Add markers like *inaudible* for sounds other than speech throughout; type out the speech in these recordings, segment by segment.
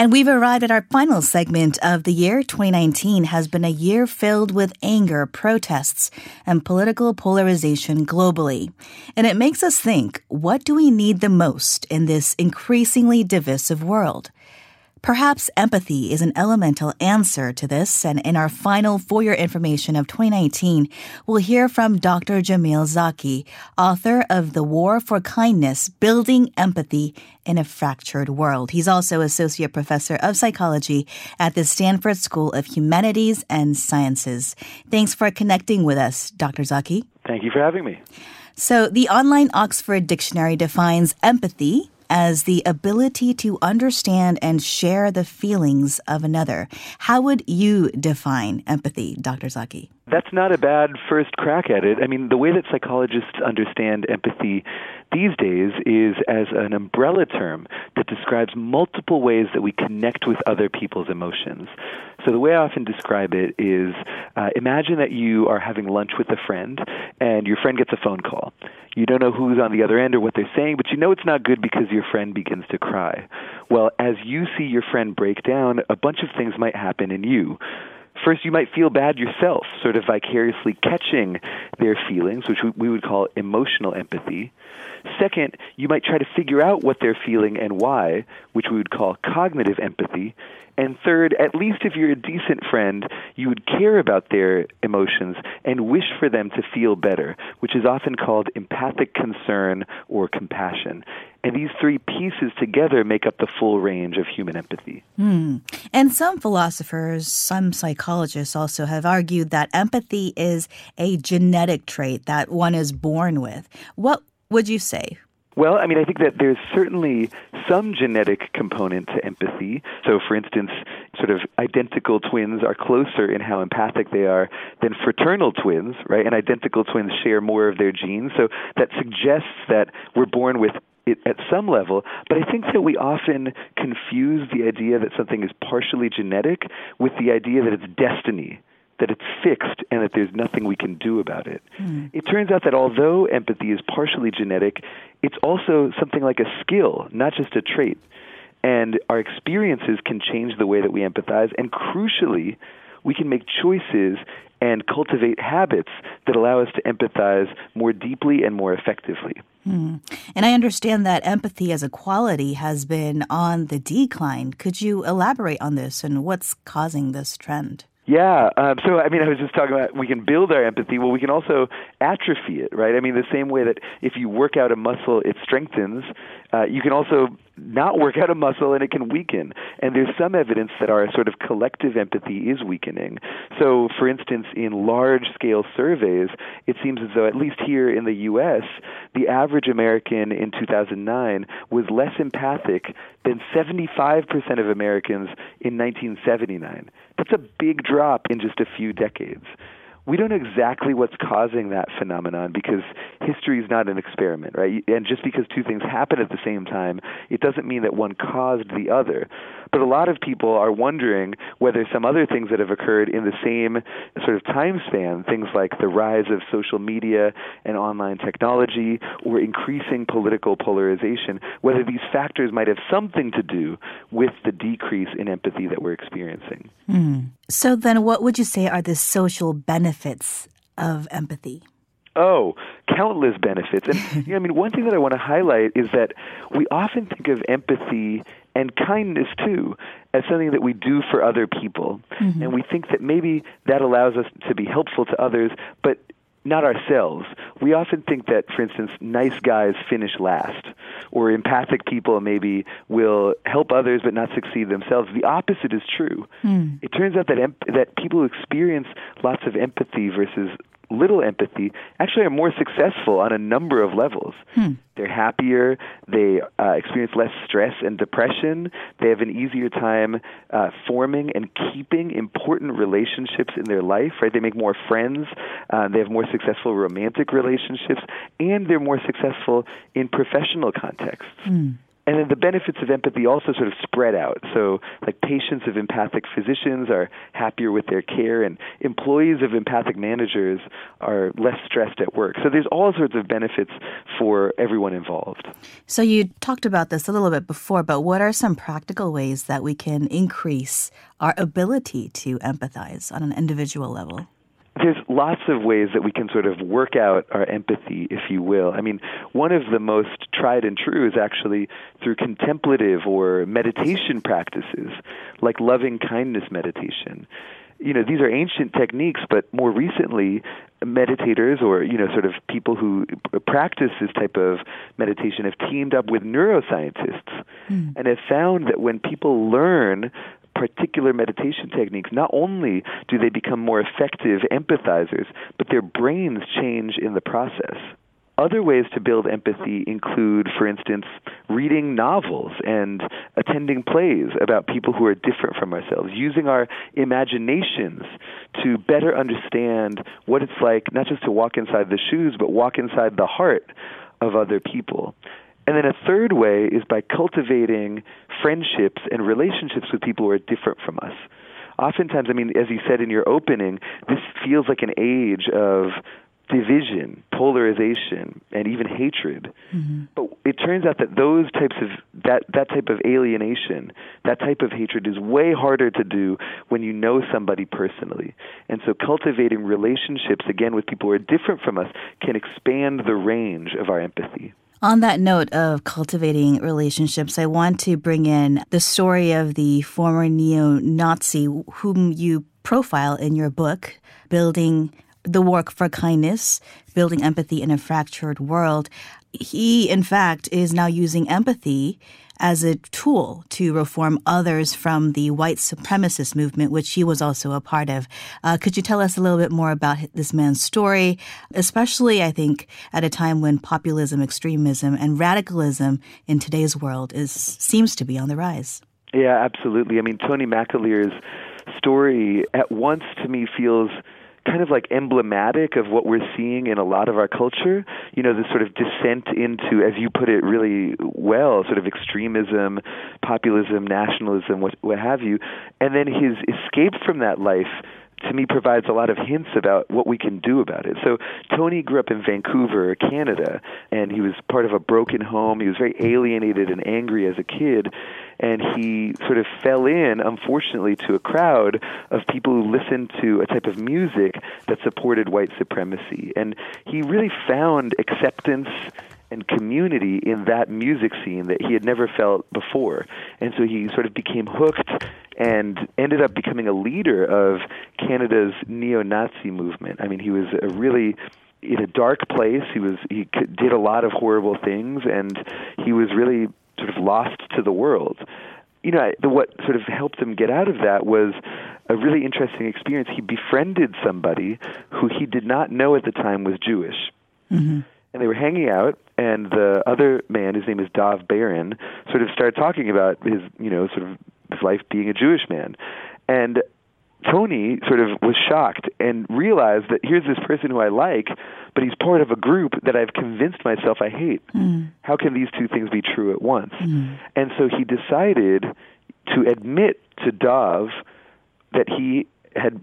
And we've arrived at our final segment of the year. 2019 has been a year filled with anger, protests, and political polarization globally. And it makes us think what do we need the most in this increasingly divisive world? Perhaps empathy is an elemental answer to this, and in our final For Your Information of 2019, we'll hear from Dr. Jamil Zaki, author of The War for Kindness Building Empathy in a Fractured World. He's also Associate Professor of Psychology at the Stanford School of Humanities and Sciences. Thanks for connecting with us, Dr. Zaki. Thank you for having me. So, the online Oxford Dictionary defines empathy as the ability to understand and share the feelings of another. How would you define empathy, Dr. Zaki? That's not a bad first crack at it. I mean, the way that psychologists understand empathy these days is as an umbrella term that describes multiple ways that we connect with other people's emotions. So the way I often describe it is uh, imagine that you are having lunch with a friend and your friend gets a phone call. You don't know who's on the other end or what they're saying, but you know it's not good because your friend begins to cry. Well, as you see your friend break down, a bunch of things might happen in you. First, you might feel bad yourself, sort of vicariously catching their feelings, which we would call emotional empathy. Second, you might try to figure out what they're feeling and why, which we would call cognitive empathy. And third, at least if you're a decent friend, you would care about their emotions and wish for them to feel better, which is often called empathic concern or compassion. And these three pieces together make up the full range of human empathy. Hmm. And some philosophers, some psychologists also have argued that empathy is a genetic trait that one is born with. What would you say? Well, I mean, I think that there's certainly some genetic component to empathy. So, for instance, sort of identical twins are closer in how empathic they are than fraternal twins, right? And identical twins share more of their genes. So that suggests that we're born with it at some level, but I think that we often confuse the idea that something is partially genetic with the idea that it's destiny that it's fixed and that there's nothing we can do about it. Mm. It turns out that although empathy is partially genetic, it's also something like a skill, not just a trait. And our experiences can change the way that we empathize, and crucially, we can make choices and cultivate habits that allow us to empathize more deeply and more effectively. Mm. And I understand that empathy as a quality has been on the decline. Could you elaborate on this and what's causing this trend? Yeah. Um, so, I mean, I was just talking about we can build our empathy. Well, we can also atrophy it, right? I mean, the same way that if you work out a muscle, it strengthens. Uh, you can also not work out a muscle and it can weaken. And there's some evidence that our sort of collective empathy is weakening. So, for instance, in large scale surveys, it seems as though, at least here in the U.S., the average American in 2009 was less empathic than 75% of Americans in 1979. That's a big drop in just a few decades we don't know exactly what's causing that phenomenon because history is not an experiment, right? And just because two things happen at the same time, it doesn't mean that one caused the other. But a lot of people are wondering whether some other things that have occurred in the same sort of time span, things like the rise of social media and online technology or increasing political polarization, whether these factors might have something to do with the decrease in empathy that we're experiencing. Mm. So then what would you say are the social benefits of empathy? Oh, countless benefits. And *laughs* you know, I mean, one thing that I want to highlight is that we often think of empathy and kindness too as something that we do for other people. Mm-hmm. And we think that maybe that allows us to be helpful to others, but not ourselves. We often think that, for instance, nice guys finish last, or empathic people maybe will help others but not succeed themselves. The opposite is true. Mm. It turns out that emp- that people who experience lots of empathy versus little empathy actually are more successful on a number of levels. Hmm. They're happier, they uh, experience less stress and depression, they have an easier time uh, forming and keeping important relationships in their life, right? They make more friends, uh, they have more successful romantic relationships, and they're more successful in professional contexts. Hmm. And then the benefits of empathy also sort of spread out. So, like patients of empathic physicians are happier with their care, and employees of empathic managers are less stressed at work. So, there's all sorts of benefits for everyone involved. So, you talked about this a little bit before, but what are some practical ways that we can increase our ability to empathize on an individual level? There's lots of ways that we can sort of work out our empathy, if you will. I mean, one of the most tried and true is actually through contemplative or meditation practices, like loving kindness meditation. You know, these are ancient techniques, but more recently, meditators or, you know, sort of people who practice this type of meditation have teamed up with neuroscientists mm. and have found that when people learn particular meditation techniques, not only do they become more effective empathizers, but their brains change in the process. Other ways to build empathy include, for instance, reading novels and attending plays about people who are different from ourselves, using our imaginations to better understand what it's like not just to walk inside the shoes, but walk inside the heart of other people. And then a third way is by cultivating friendships and relationships with people who are different from us. Oftentimes, I mean, as you said in your opening, this feels like an age of division, polarization, and even hatred. Mm-hmm. But it turns out that those types of that that type of alienation, that type of hatred is way harder to do when you know somebody personally. And so cultivating relationships again with people who are different from us can expand the range of our empathy. On that note of cultivating relationships, I want to bring in the story of the former neo Nazi whom you profile in your book, Building the Work for Kindness, Building Empathy in a Fractured World. He, in fact, is now using empathy as a tool to reform others from the white supremacist movement, which he was also a part of. Uh, could you tell us a little bit more about this man's story, especially, I think, at a time when populism, extremism, and radicalism in today's world is seems to be on the rise? Yeah, absolutely. I mean, Tony McAleer's story at once to me feels kind of like emblematic of what we're seeing in a lot of our culture. You know, this sort of descent into, as you put it really well, sort of extremism, populism, nationalism, what, what have you. And then his escape from that life to me provides a lot of hints about what we can do about it. So Tony grew up in Vancouver, Canada, and he was part of a broken home. He was very alienated and angry as a kid, and he sort of fell in, unfortunately, to a crowd of people who listened to a type of music that supported white supremacy. And he really found acceptance and community in that music scene that he had never felt before. And so he sort of became hooked and ended up becoming a leader of Canada's neo-Nazi movement. I mean, he was a really in a dark place. He was he did a lot of horrible things, and he was really sort of lost to the world. You know, the, what sort of helped him get out of that was a really interesting experience. He befriended somebody who he did not know at the time was Jewish. Mm-hmm. And they were hanging out, and the other man, his name is Dov Baron, sort of started talking about his, you know, sort of his life being a Jewish man. And Tony sort of was shocked and realized that here's this person who I like, but he's part of a group that I've convinced myself I hate. Mm. How can these two things be true at once? Mm. And so he decided to admit to Dov that he had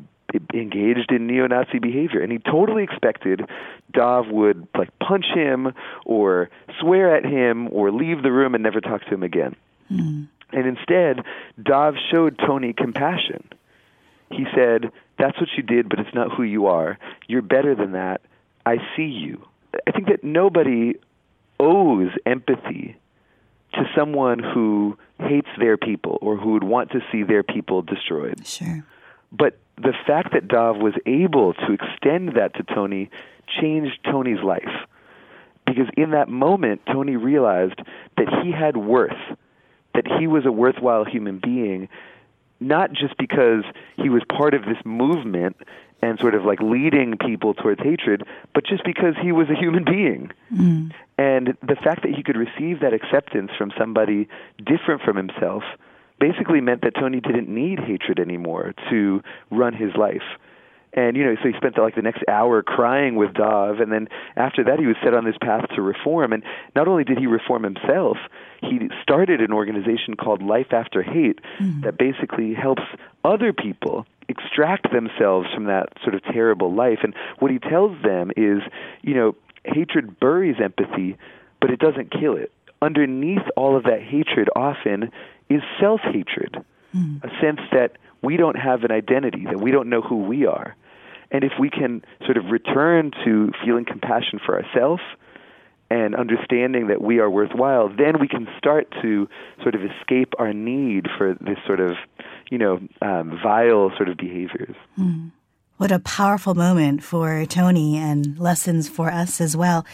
engaged in neo-Nazi behavior, and he totally expected Dov would like punch him or swear at him or leave the room and never talk to him again. Mm. And instead, Dov showed Tony compassion. He said, That's what you did, but it's not who you are. You're better than that. I see you. I think that nobody owes empathy to someone who hates their people or who would want to see their people destroyed. Sure. But the fact that Dov was able to extend that to Tony changed Tony's life. Because in that moment, Tony realized that he had worth that he was a worthwhile human being, not just because he was part of this movement and sort of like leading people towards hatred, but just because he was a human being. Mm. And the fact that he could receive that acceptance from somebody different from himself basically meant that Tony didn't need hatred anymore to run his life. And you know so he spent like the next hour crying with Dov and then after that he was set on this path to reform and not only did he reform himself he started an organization called Life After Hate mm-hmm. that basically helps other people extract themselves from that sort of terrible life and what he tells them is you know hatred buries empathy but it doesn't kill it underneath all of that hatred often is self-hatred mm. a sense that we don't have an identity, that we don't know who we are. And if we can sort of return to feeling compassion for ourselves and understanding that we are worthwhile, then we can start to sort of escape our need for this sort of, you know, um, vile sort of behaviors. Mm. What a powerful moment for Tony and lessons for us as well.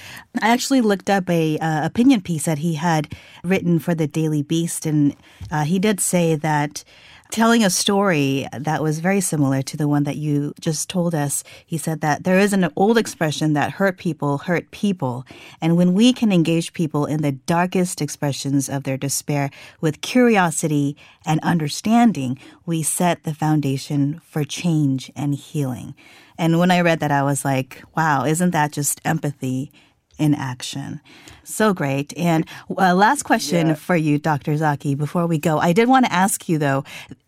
I actually looked up a uh, opinion piece that he had written for the Daily Beast, and uh, he did say that telling a story that was very similar to the one that you just told us. He said that there is an old expression that hurt people hurt people. And when we can engage people in the darkest expressions of their despair with curiosity and understanding, we set the foundation for change and healing. And when I read that, I was like, wow, isn't that just empathy in action. So great. And uh, last question yeah. for you, Dr. Zaki, before we go. I did want to ask you, though,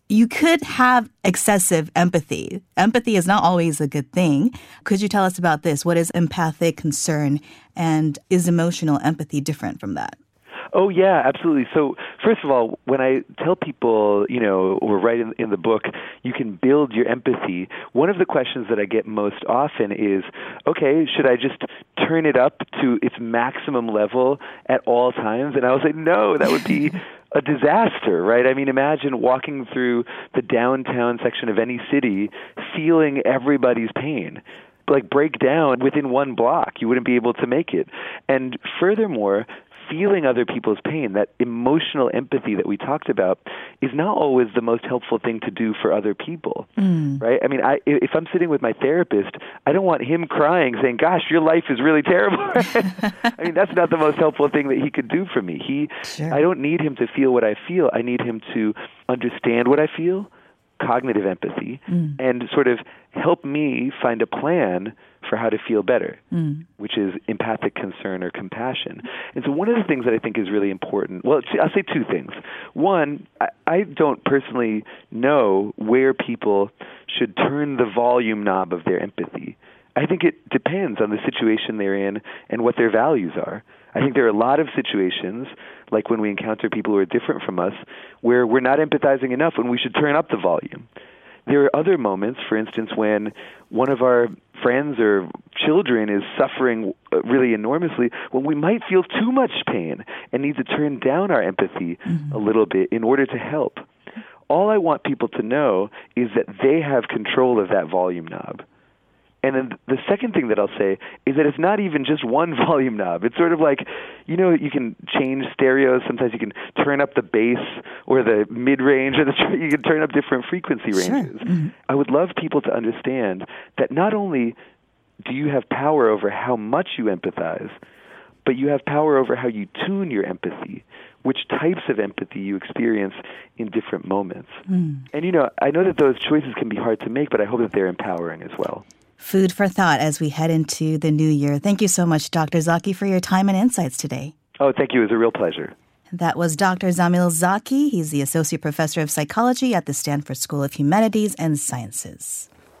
you could have excessive empathy. Empathy is not always a good thing. Could you tell us about this? What is empathic concern? And is emotional empathy different from that? Oh yeah, absolutely. So first of all, when I tell people, you know, or write in, in the book, you can build your empathy. One of the questions that I get most often is, okay, should I just turn it up to its maximum level at all times? And I will say, no, that would be *laughs* a disaster, right? I mean, imagine walking through the downtown section of any city, feeling everybody's pain like break down within one block. You wouldn't be able to make it. And furthermore, feeling other people's pain, that emotional empathy that we talked about, is not always the most helpful thing to do for other people, mm. right? I mean, I, if I'm sitting with my therapist, I don't want him crying, saying, "Gosh, your life is really terrible." *laughs* I mean, that's not the most helpful thing that he could do for me. He, sure. I don't need him to feel what I feel. I need him to understand what I feel, cognitive empathy, mm. and sort of help me find a plan for how to feel better, mm. which is empathic concern or compassion. And so, one of the things that I think is really important well, I'll say two things. One, I, I don't personally know where people should turn the volume knob of their empathy. I think it depends on the situation they're in and what their values are. I think there are a lot of situations, like when we encounter people who are different from us, where we're not empathizing enough and we should turn up the volume. There are other moments, for instance, when one of our friends or children is suffering uh, really enormously, when we might feel too much pain and need to turn down our empathy mm-hmm. a little bit in order to help. All I want people to know is that they have control of that volume knob. And then the second thing that I'll say is that it's not even just one *laughs* volume knob. It's sort of like, you know, you can change stereos. Sometimes you can turn up the bass or the mid range, or the *laughs* you can turn up different frequency ranges. Sure. Mm-hmm. I would love people to understand that not only do you have power over how much you empathize, but you have power over how you tune your empathy, which types of empathy you experience in different moments. Mm. And you know, I know that those choices can be hard to make, but I hope that they're empowering as well food for thought as we head into the new year. Thank you so much, Dr. Zaki, for your time and insights today. Oh, thank you. It was a real pleasure. That was Dr. Jamil Zaki. He's the Associate Professor of Psychology at the Stanford School of Humanities and Sciences.